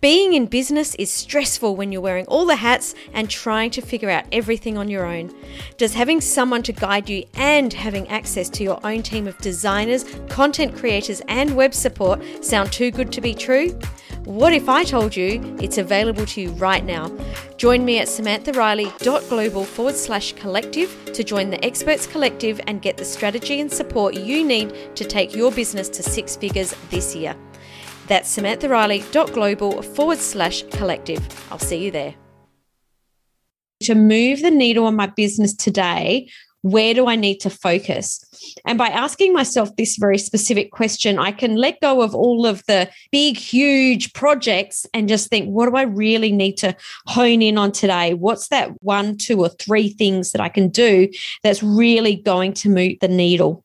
Being in business is stressful when you're wearing all the hats and trying to figure out everything on your own. Does having someone to guide you and having access to your own team of designers, content creators, and web support sound too good to be true? What if I told you it's available to you right now? Join me at samanthariley.global forward slash collective to join the Experts Collective and get the strategy and support you need to take your business to six figures this year. That's samanthariley.global forward slash collective. I'll see you there. To move the needle on my business today, where do I need to focus? And by asking myself this very specific question, I can let go of all of the big, huge projects and just think, what do I really need to hone in on today? What's that one, two, or three things that I can do that's really going to move the needle?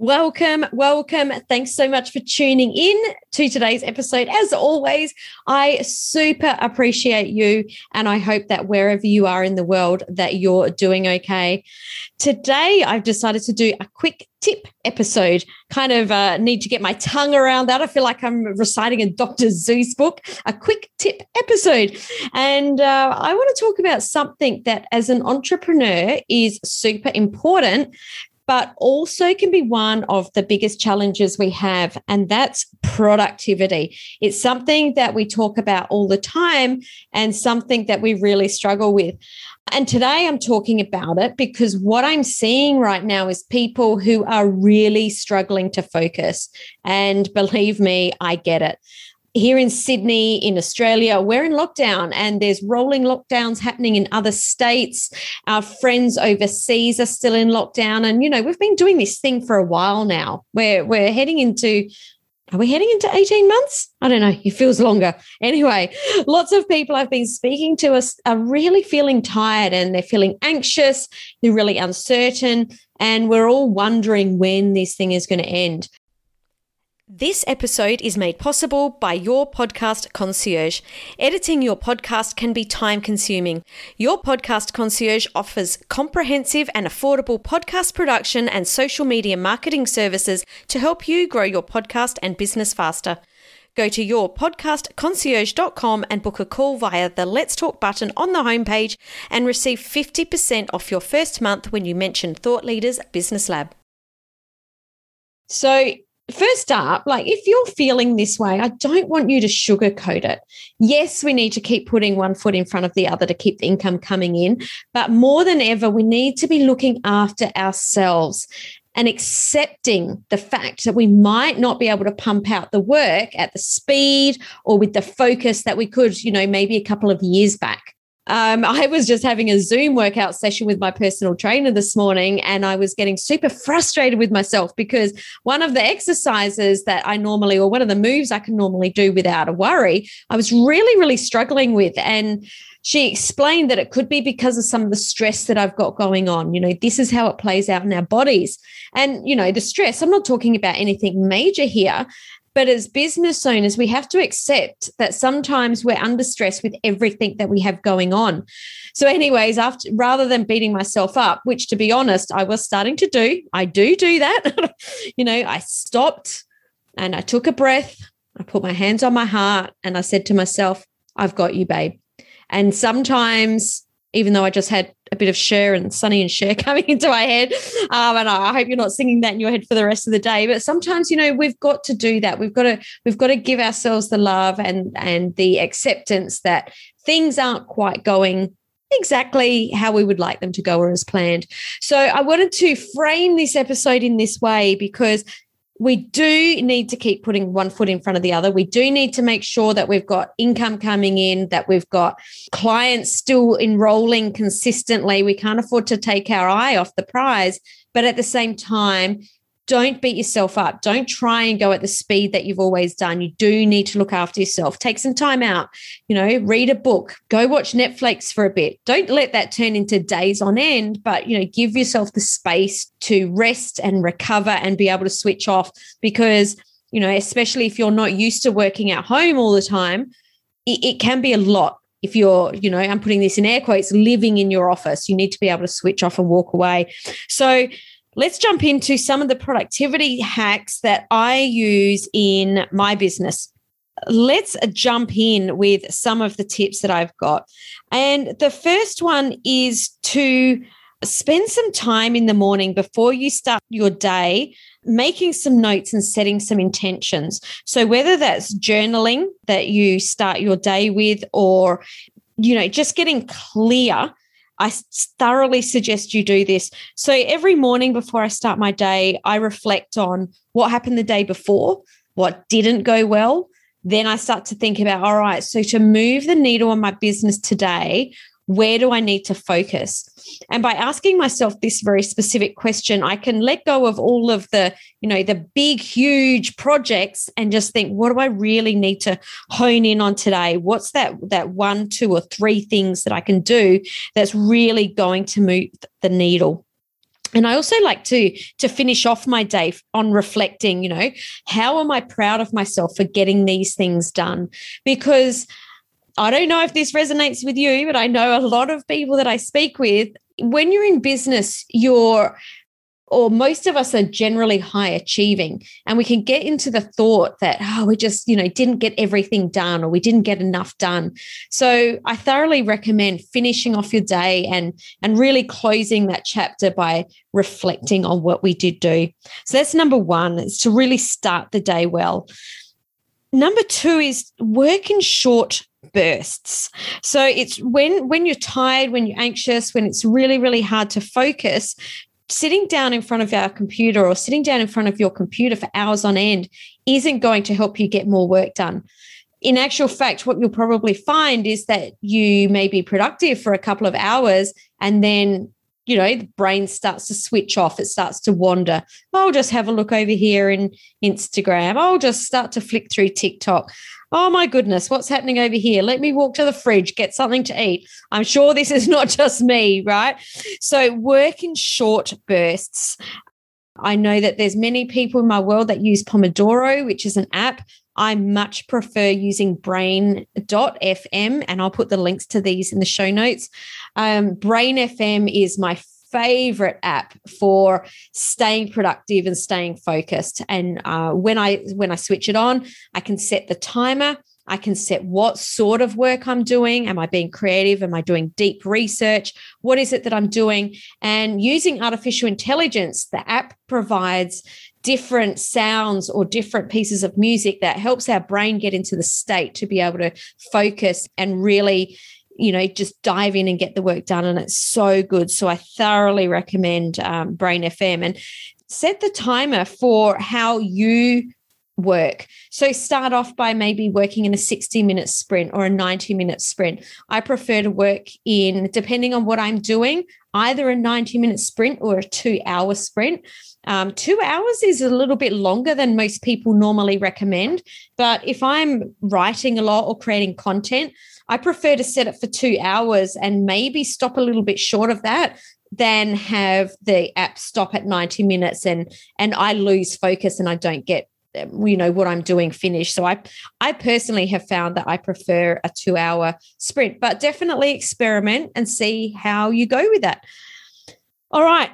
Welcome, welcome. Thanks so much for tuning in to today's episode. As always, I super appreciate you and I hope that wherever you are in the world that you're doing okay. Today I've decided to do a quick tip episode. Kind of uh, need to get my tongue around that. I feel like I'm reciting a Dr. Seuss book, a quick tip episode. And uh, I want to talk about something that as an entrepreneur is super important but also can be one of the biggest challenges we have, and that's productivity. It's something that we talk about all the time and something that we really struggle with. And today I'm talking about it because what I'm seeing right now is people who are really struggling to focus. And believe me, I get it here in Sydney, in Australia, we're in lockdown and there's rolling lockdowns happening in other states. Our friends overseas are still in lockdown. And, you know, we've been doing this thing for a while now. We're, we're heading into, are we heading into 18 months? I don't know. It feels longer. Anyway, lots of people I've been speaking to us are really feeling tired and they're feeling anxious. They're really uncertain. And we're all wondering when this thing is going to end. This episode is made possible by your podcast concierge. Editing your podcast can be time consuming. Your podcast concierge offers comprehensive and affordable podcast production and social media marketing services to help you grow your podcast and business faster. Go to yourpodcastconcierge.com and book a call via the Let's Talk button on the homepage and receive 50% off your first month when you mention Thought Leaders Business Lab. So, first up, like if you're feeling this way, I don't want you to sugarcoat it. Yes, we need to keep putting one foot in front of the other to keep the income coming in. But more than ever, we need to be looking after ourselves and accepting the fact that we might not be able to pump out the work at the speed or with the focus that we could, you know, maybe a couple of years back. Um, I was just having a Zoom workout session with my personal trainer this morning, and I was getting super frustrated with myself because one of the exercises that I normally, or one of the moves I can normally do without a worry, I was really, really struggling with. And she explained that it could be because of some of the stress that I've got going on. You know, this is how it plays out in our bodies. And, you know, the stress, I'm not talking about anything major here, but as business owners, we have to accept that sometimes we're under stress with everything that we have going on. So, anyways, after rather than beating myself up, which to be honest, I was starting to do, I do do that. you know, I stopped and I took a breath. I put my hands on my heart and I said to myself, I've got you, babe. And sometimes, even though I just had a bit of Cher and Sonny and Cher coming into my head. Um, and I hope you're not singing that in your head for the rest of the day. But sometimes, you know, we've got to do that. We've got to we've got to give ourselves the love and and the acceptance that things aren't quite going exactly how we would like them to go or as planned. So I wanted to frame this episode in this way because we do need to keep putting one foot in front of the other. We do need to make sure that we've got income coming in, that we've got clients still enrolling consistently. We can't afford to take our eye off the prize. But at the same time, don't beat yourself up. Don't try and go at the speed that you've always done. You do need to look after yourself. Take some time out, you know, read a book, go watch Netflix for a bit. Don't let that turn into days on end, but, you know, give yourself the space to rest and recover and be able to switch off because, you know, especially if you're not used to working at home all the time, it, it can be a lot if you're, you know, I'm putting this in air quotes, living in your office, you need to be able to switch off and walk away. So let's jump into some of the productivity hacks that I use in my business. Let's jump in with some of the tips that I've got. And the first one is to spend some time in the morning before you start your day making some notes and setting some intentions. So whether that's journaling that you start your day with or you know just getting clear I thoroughly suggest you do this. So every morning before I start my day, I reflect on what happened the day before, what didn't go well. Then I start to think about, all right, so to move the needle on my business today, where do I need to focus? And by asking myself this very specific question, I can let go of all of the, you know, the big, huge projects and just think, what do I really need to hone in on today? What's that that one, two, or three things that I can do that's really going to move the needle? and i also like to to finish off my day on reflecting you know how am i proud of myself for getting these things done because I don't know if this resonates with you, but I know a lot of people that I speak with, when you're in business, you're or most of us are generally high achieving and we can get into the thought that oh we just you know didn't get everything done or we didn't get enough done. So i thoroughly recommend finishing off your day and and really closing that chapter by reflecting on what we did do. So that's number one is to really start the day well. Number two is work in short bursts so it's when when you're tired when you're anxious when it's really really hard to focus sitting down in front of our computer or sitting down in front of your computer for hours on end isn't going to help you get more work done in actual fact what you'll probably find is that you may be productive for a couple of hours and then you know, the brain starts to switch off. It starts to wander. I'll just have a look over here in Instagram. I'll just start to flick through TikTok. Oh my goodness, what's happening over here? Let me walk to the fridge, get something to eat. I'm sure this is not just me, right? So work in short bursts. I know that there's many people in my world that use Pomodoro, which is an app. I much prefer using brain.fm, and I'll put the links to these in the show notes. Um, Brain FM is my favorite app for staying productive and staying focused. And uh, when I when I switch it on, I can set the timer. I can set what sort of work I'm doing. Am I being creative? Am I doing deep research? What is it that I'm doing? And using artificial intelligence, the app provides different sounds or different pieces of music that helps our brain get into the state to be able to focus and really you know, just dive in and get the work done. And it's so good. So I thoroughly recommend um, Brain FM and set the timer for how you work. So start off by maybe working in a 60 minute sprint or a 90 minute sprint. I prefer to work in, depending on what I'm doing, either a 90 minute sprint or a two hour sprint. Um, two hours is a little bit longer than most people normally recommend. But if I'm writing a lot or creating content, I prefer to set it for two hours and maybe stop a little bit short of that than have the app stop at 90 minutes and and I lose focus and I don't get um, you know what I'm doing finished. So I I personally have found that I prefer a 2 hour sprint, but definitely experiment and see how you go with that. All right.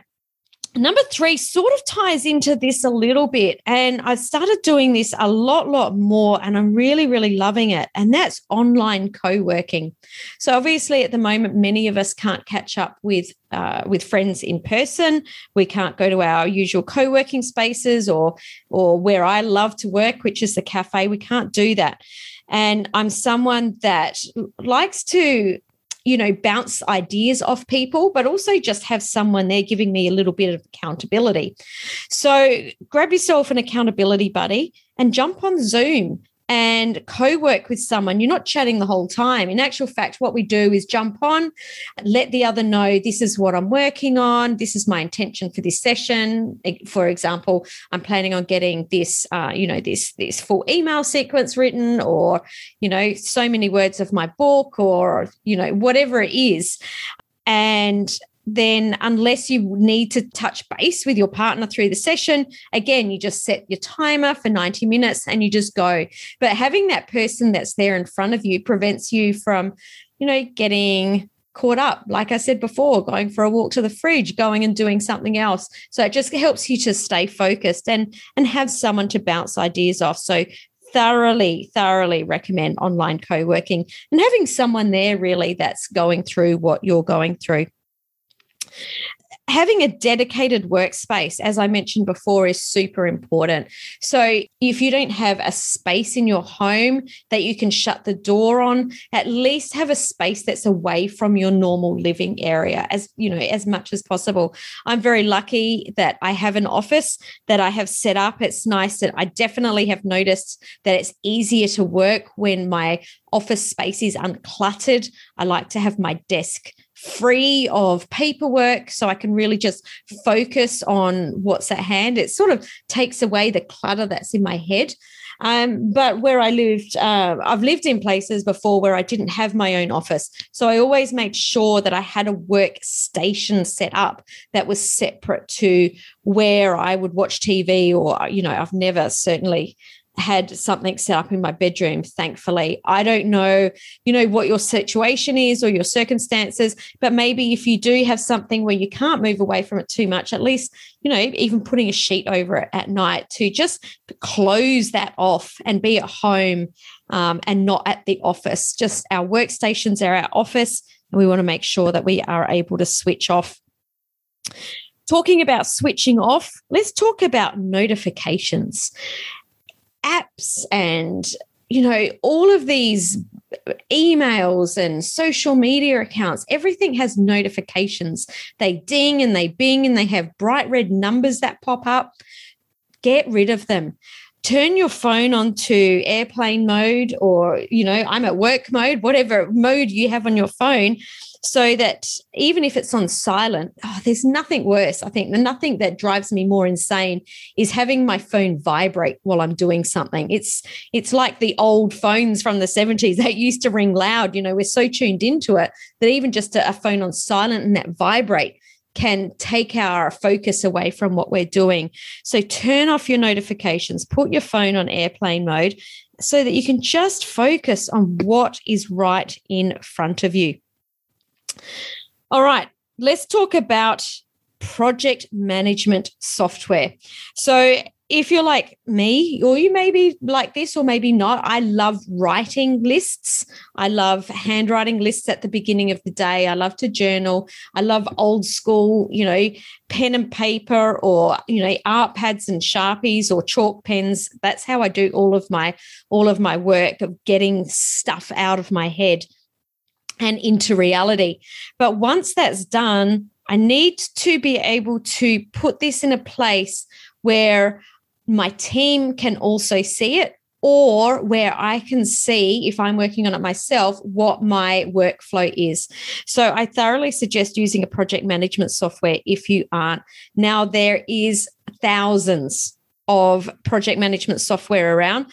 Number three sort of ties into this a little bit. And I started doing this a lot, lot more, and I'm really, really loving it. And that's online co working. So, obviously, at the moment, many of us can't catch up with. Uh, with friends in person, we can't go to our usual co-working spaces or or where I love to work, which is the cafe. We can't do that, and I'm someone that likes to you know, bounce ideas off people, but also just have someone there giving me a little bit of accountability. So grab yourself an accountability buddy and jump on Zoom and co work with someone, you're not chatting the whole time. In actual fact, what we do is jump on, let the other know this is what I'm working on, this is my intention for this session. For example, I'm planning on getting this, uh, you know, this this full email sequence written, or you know, so many words of my book, or you know, whatever it is. And then unless you need to touch base with your partner through the session, again, you just set your timer for 90 minutes and you just go. But having that person that's there in front of you prevents you from, you know, getting caught up. Like I said before, going for a walk to the fridge, going and doing something else. So it just helps you to stay focused and and have someone to bounce ideas off. So thoroughly, thoroughly recommend online co-working and having someone there really that's going through what you're going through having a dedicated workspace, as I mentioned before, is super important. So, if you don't have a space in your home that you can shut the door on, at least have a space that's away from your normal living area, as you know, as much as possible. I'm very lucky that I have an office that I have set up. It's nice that I definitely have noticed that it's easier to work when my office space is uncluttered. I like to have my desk free of paperwork so I can really just focus on what's at hand. It sort of takes away the clutter that's in my head. Um, but where I lived, uh, I've lived in places before where I didn't have my own office. So I always made sure that I had a workstation set up that was separate to where I would watch TV or, you know, I've never certainly had something set up in my bedroom thankfully. I don't know you know what your situation is or your circumstances but maybe if you do have something where you can't move away from it too much at least you know even putting a sheet over it at night to just close that off and be at home um, and not at the office. Just our workstations are our office and we want to make sure that we are able to switch off. Talking about switching off, let's talk about notifications apps and you know all of these emails and social media accounts everything has notifications. They ding and they bing and they have bright red numbers that pop up. Get rid of them turn your phone onto airplane mode or you know i'm at work mode whatever mode you have on your phone so that even if it's on silent, oh, there's nothing worse. I think the nothing that drives me more insane is having my phone vibrate while I'm doing something. It's it's like the old phones from the 70s that used to ring loud. You know, we're so tuned into it that even just a, a phone on silent and that vibrate can take our focus away from what we're doing. So turn off your notifications, put your phone on airplane mode so that you can just focus on what is right in front of you. All right, let's talk about project management software. So, if you're like me, or you may be like this, or maybe not, I love writing lists. I love handwriting lists at the beginning of the day. I love to journal. I love old school, you know, pen and paper, or you know, art pads and sharpies or chalk pens. That's how I do all of my all of my work of getting stuff out of my head and into reality. But once that's done, I need to be able to put this in a place where my team can also see it or where I can see, if I'm working on it myself, what my workflow is. So I thoroughly suggest using a project management software if you aren't. Now, there is thousands of project management software around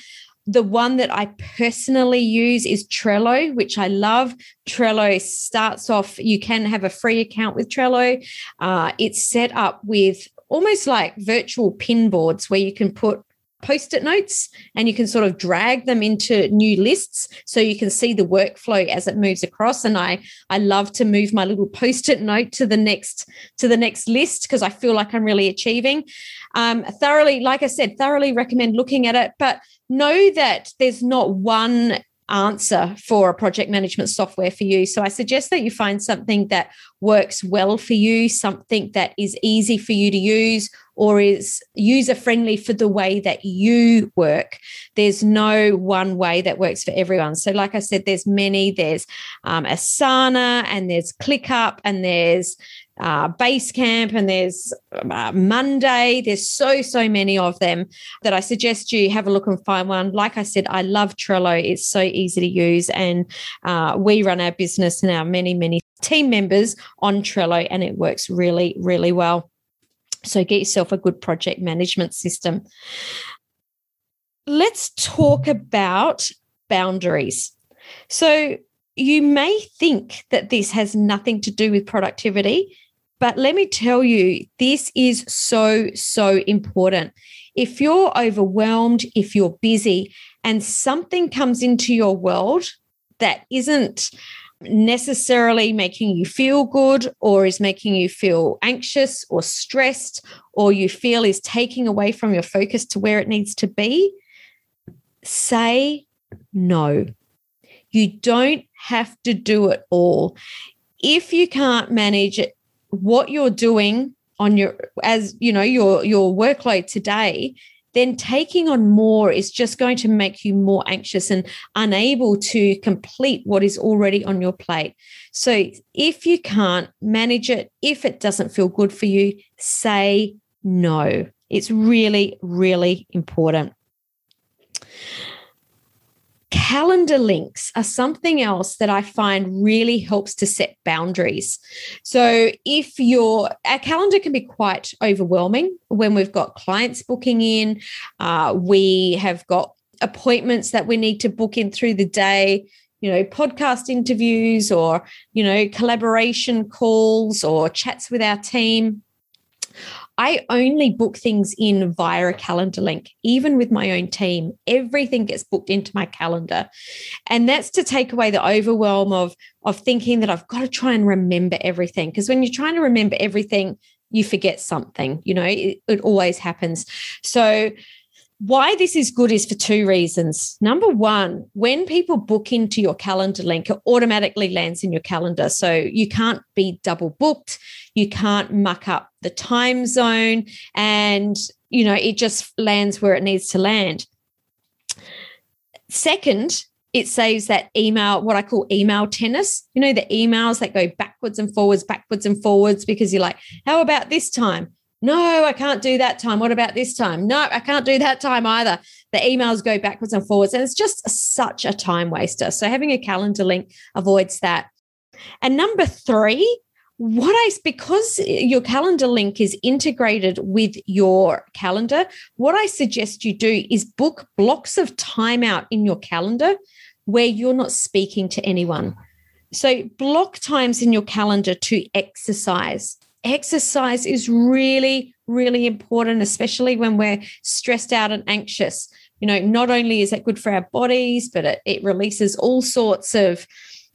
the one that I personally use is Trello, which I love. Trello starts off, you can have a free account with Trello. Uh, it's set up with almost like virtual pin boards where you can put post-it notes and you can sort of drag them into new lists so you can see the workflow as it moves across. And i i love to move my little post-it note to the next to the next list because i feel like i'm really achieving. Um, thoroughly like i said thoroughly recommend looking at it but know that there's not one answer for a project management software for you. So I suggest that you find something that works well for you, something that is easy for you to use or is user friendly for the way that you work. There's no one way that works for everyone. So, like I said, there's many. There's um, Asana and there's ClickUp and there's uh, Basecamp and there's uh, Monday. There's so, so many of them that I suggest you have a look and find one. Like I said, I love Trello. It's so easy to use. And uh, we run our business and our many, many team members on Trello, and it works really, really well. So get yourself a good project management system. Let's talk about boundaries. So you may think that this has nothing to do with productivity, but let me tell you, this is so, so important. If you're overwhelmed, if you're busy, and something comes into your world that isn't necessarily making you feel good or is making you feel anxious or stressed or you feel is taking away from your focus to where it needs to be, say no. You don't have to do it all. If you can't manage what you're doing on your as you know your your workload today then taking on more is just going to make you more anxious and unable to complete what is already on your plate. So, if you can't manage it, if it doesn't feel good for you, say no. It's really, really important. Calendar links are something else that I find really helps to set boundaries. So, if your our calendar can be quite overwhelming when we've got clients booking in, uh, we have got appointments that we need to book in through the day, you know, podcast interviews or, you know, collaboration calls or chats with our team. I only book things in via a calendar link, even with my own team. Everything gets booked into my calendar. And that's to take away the overwhelm of, of thinking that I've got to try and remember everything. Because when you're trying to remember everything, you forget something, you know, it, it always happens. So, why this is good is for two reasons. Number one, when people book into your calendar link, it automatically lands in your calendar. So you can't be double booked, you can't muck up the time zone, and you know, it just lands where it needs to land. Second, it saves that email, what I call email tennis. You know, the emails that go backwards and forwards, backwards and forwards, because you're like, how about this time? No, I can't do that time. What about this time? No, I can't do that time either. The emails go backwards and forwards, and it's just such a time waster. So, having a calendar link avoids that. And number three, what I because your calendar link is integrated with your calendar, what I suggest you do is book blocks of time out in your calendar where you're not speaking to anyone. So, block times in your calendar to exercise exercise is really, really important, especially when we're stressed out and anxious. You know, not only is that good for our bodies, but it, it releases all sorts of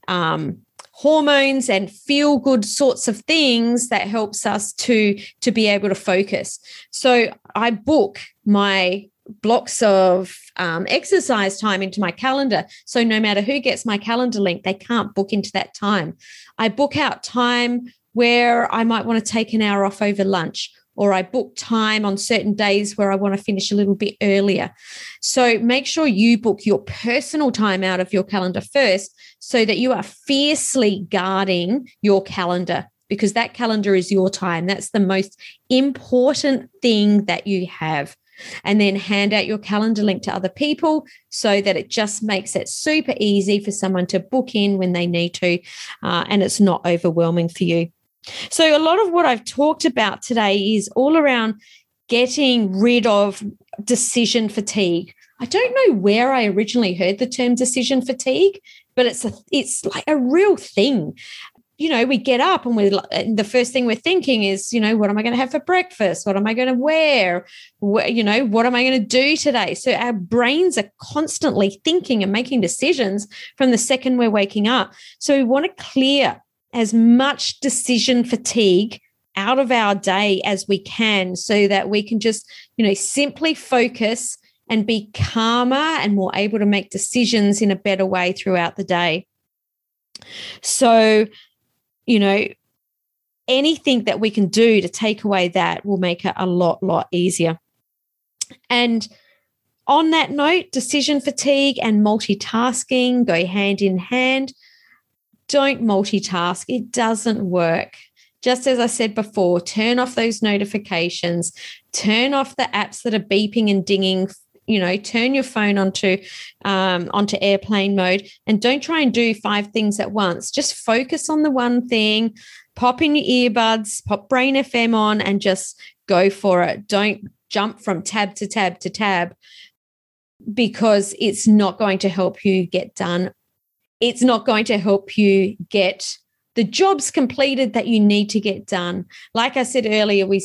um, hormones and feel good sorts of things that helps us to to be able to focus. So i book my blocks of um, exercise time into my calendar. So no matter who gets my calendar link they can't book into that time. I book out time where I might want to take an hour off over lunch or I book time on certain days where I want to finish a little bit earlier. So make sure you book your personal time out of your calendar first so that you are fiercely guarding your calendar because that calendar is your time. That's the most important thing that you have. And then hand out your calendar link to other people so that it just makes it super easy for someone to book in when they need to uh, and it's not overwhelming for you. So, a lot of what I've talked about today is all around getting rid of decision fatigue. I don't know where I originally heard the term decision fatigue, but it's a it's like a real thing. You know, we get up and we the first thing we're thinking is, you know, what am I going to have for breakfast? What am I going to wear? you know, what am I going to do today? So our brains are constantly thinking and making decisions from the second we're waking up. So we want to clear as much decision fatigue out of our day as we can so that we can just, you know, simply focus and be calmer and more able to make decisions in a better way throughout the day. So, you know, anything that we can do to take away that will make it a lot, lot easier. And on that note, decision fatigue and multitasking go hand in hand don't multitask. It doesn't work. just as I said before, turn off those notifications, turn off the apps that are beeping and dinging you know turn your phone onto um, onto airplane mode and don't try and do five things at once just focus on the one thing pop in your earbuds pop brain fm on and just go for it don't jump from tab to tab to tab because it's not going to help you get done it's not going to help you get the jobs completed that you need to get done. Like I said earlier, we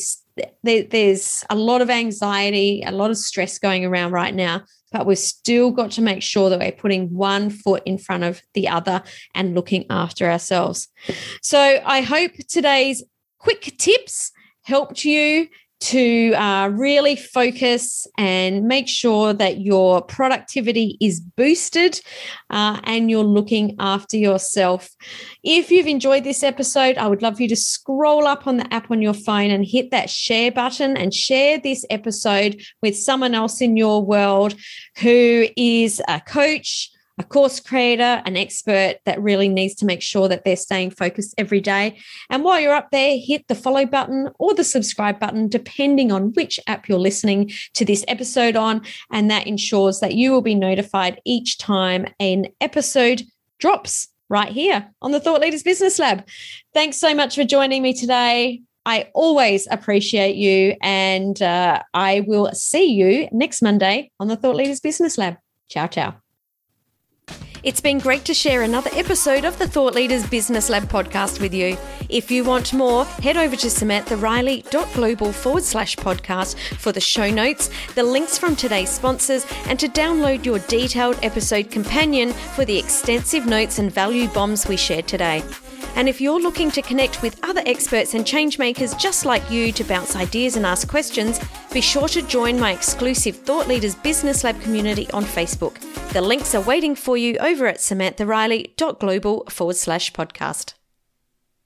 there, there's a lot of anxiety, a lot of stress going around right now, but we've still got to make sure that we're putting one foot in front of the other and looking after ourselves. So I hope today's quick tips helped you to uh, really focus and make sure that your productivity is boosted uh, and you're looking after yourself. If you've enjoyed this episode, I would love you to scroll up on the app on your phone and hit that share button and share this episode with someone else in your world who is a coach a course creator, an expert that really needs to make sure that they're staying focused every day. And while you're up there, hit the follow button or the subscribe button, depending on which app you're listening to this episode on. And that ensures that you will be notified each time an episode drops right here on the Thought Leaders Business Lab. Thanks so much for joining me today. I always appreciate you, and uh, I will see you next Monday on the Thought Leaders Business Lab. Ciao, ciao. It's been great to share another episode of the Thought Leaders Business Lab podcast with you. If you want more, head over to samanthariley.global forward slash podcast for the show notes, the links from today's sponsors, and to download your detailed episode companion for the extensive notes and value bombs we shared today. And if you're looking to connect with other experts and changemakers just like you to bounce ideas and ask questions, be sure to join my exclusive Thought Leaders Business Lab community on Facebook. The links are waiting for you over at samanthariley.global forward slash podcast.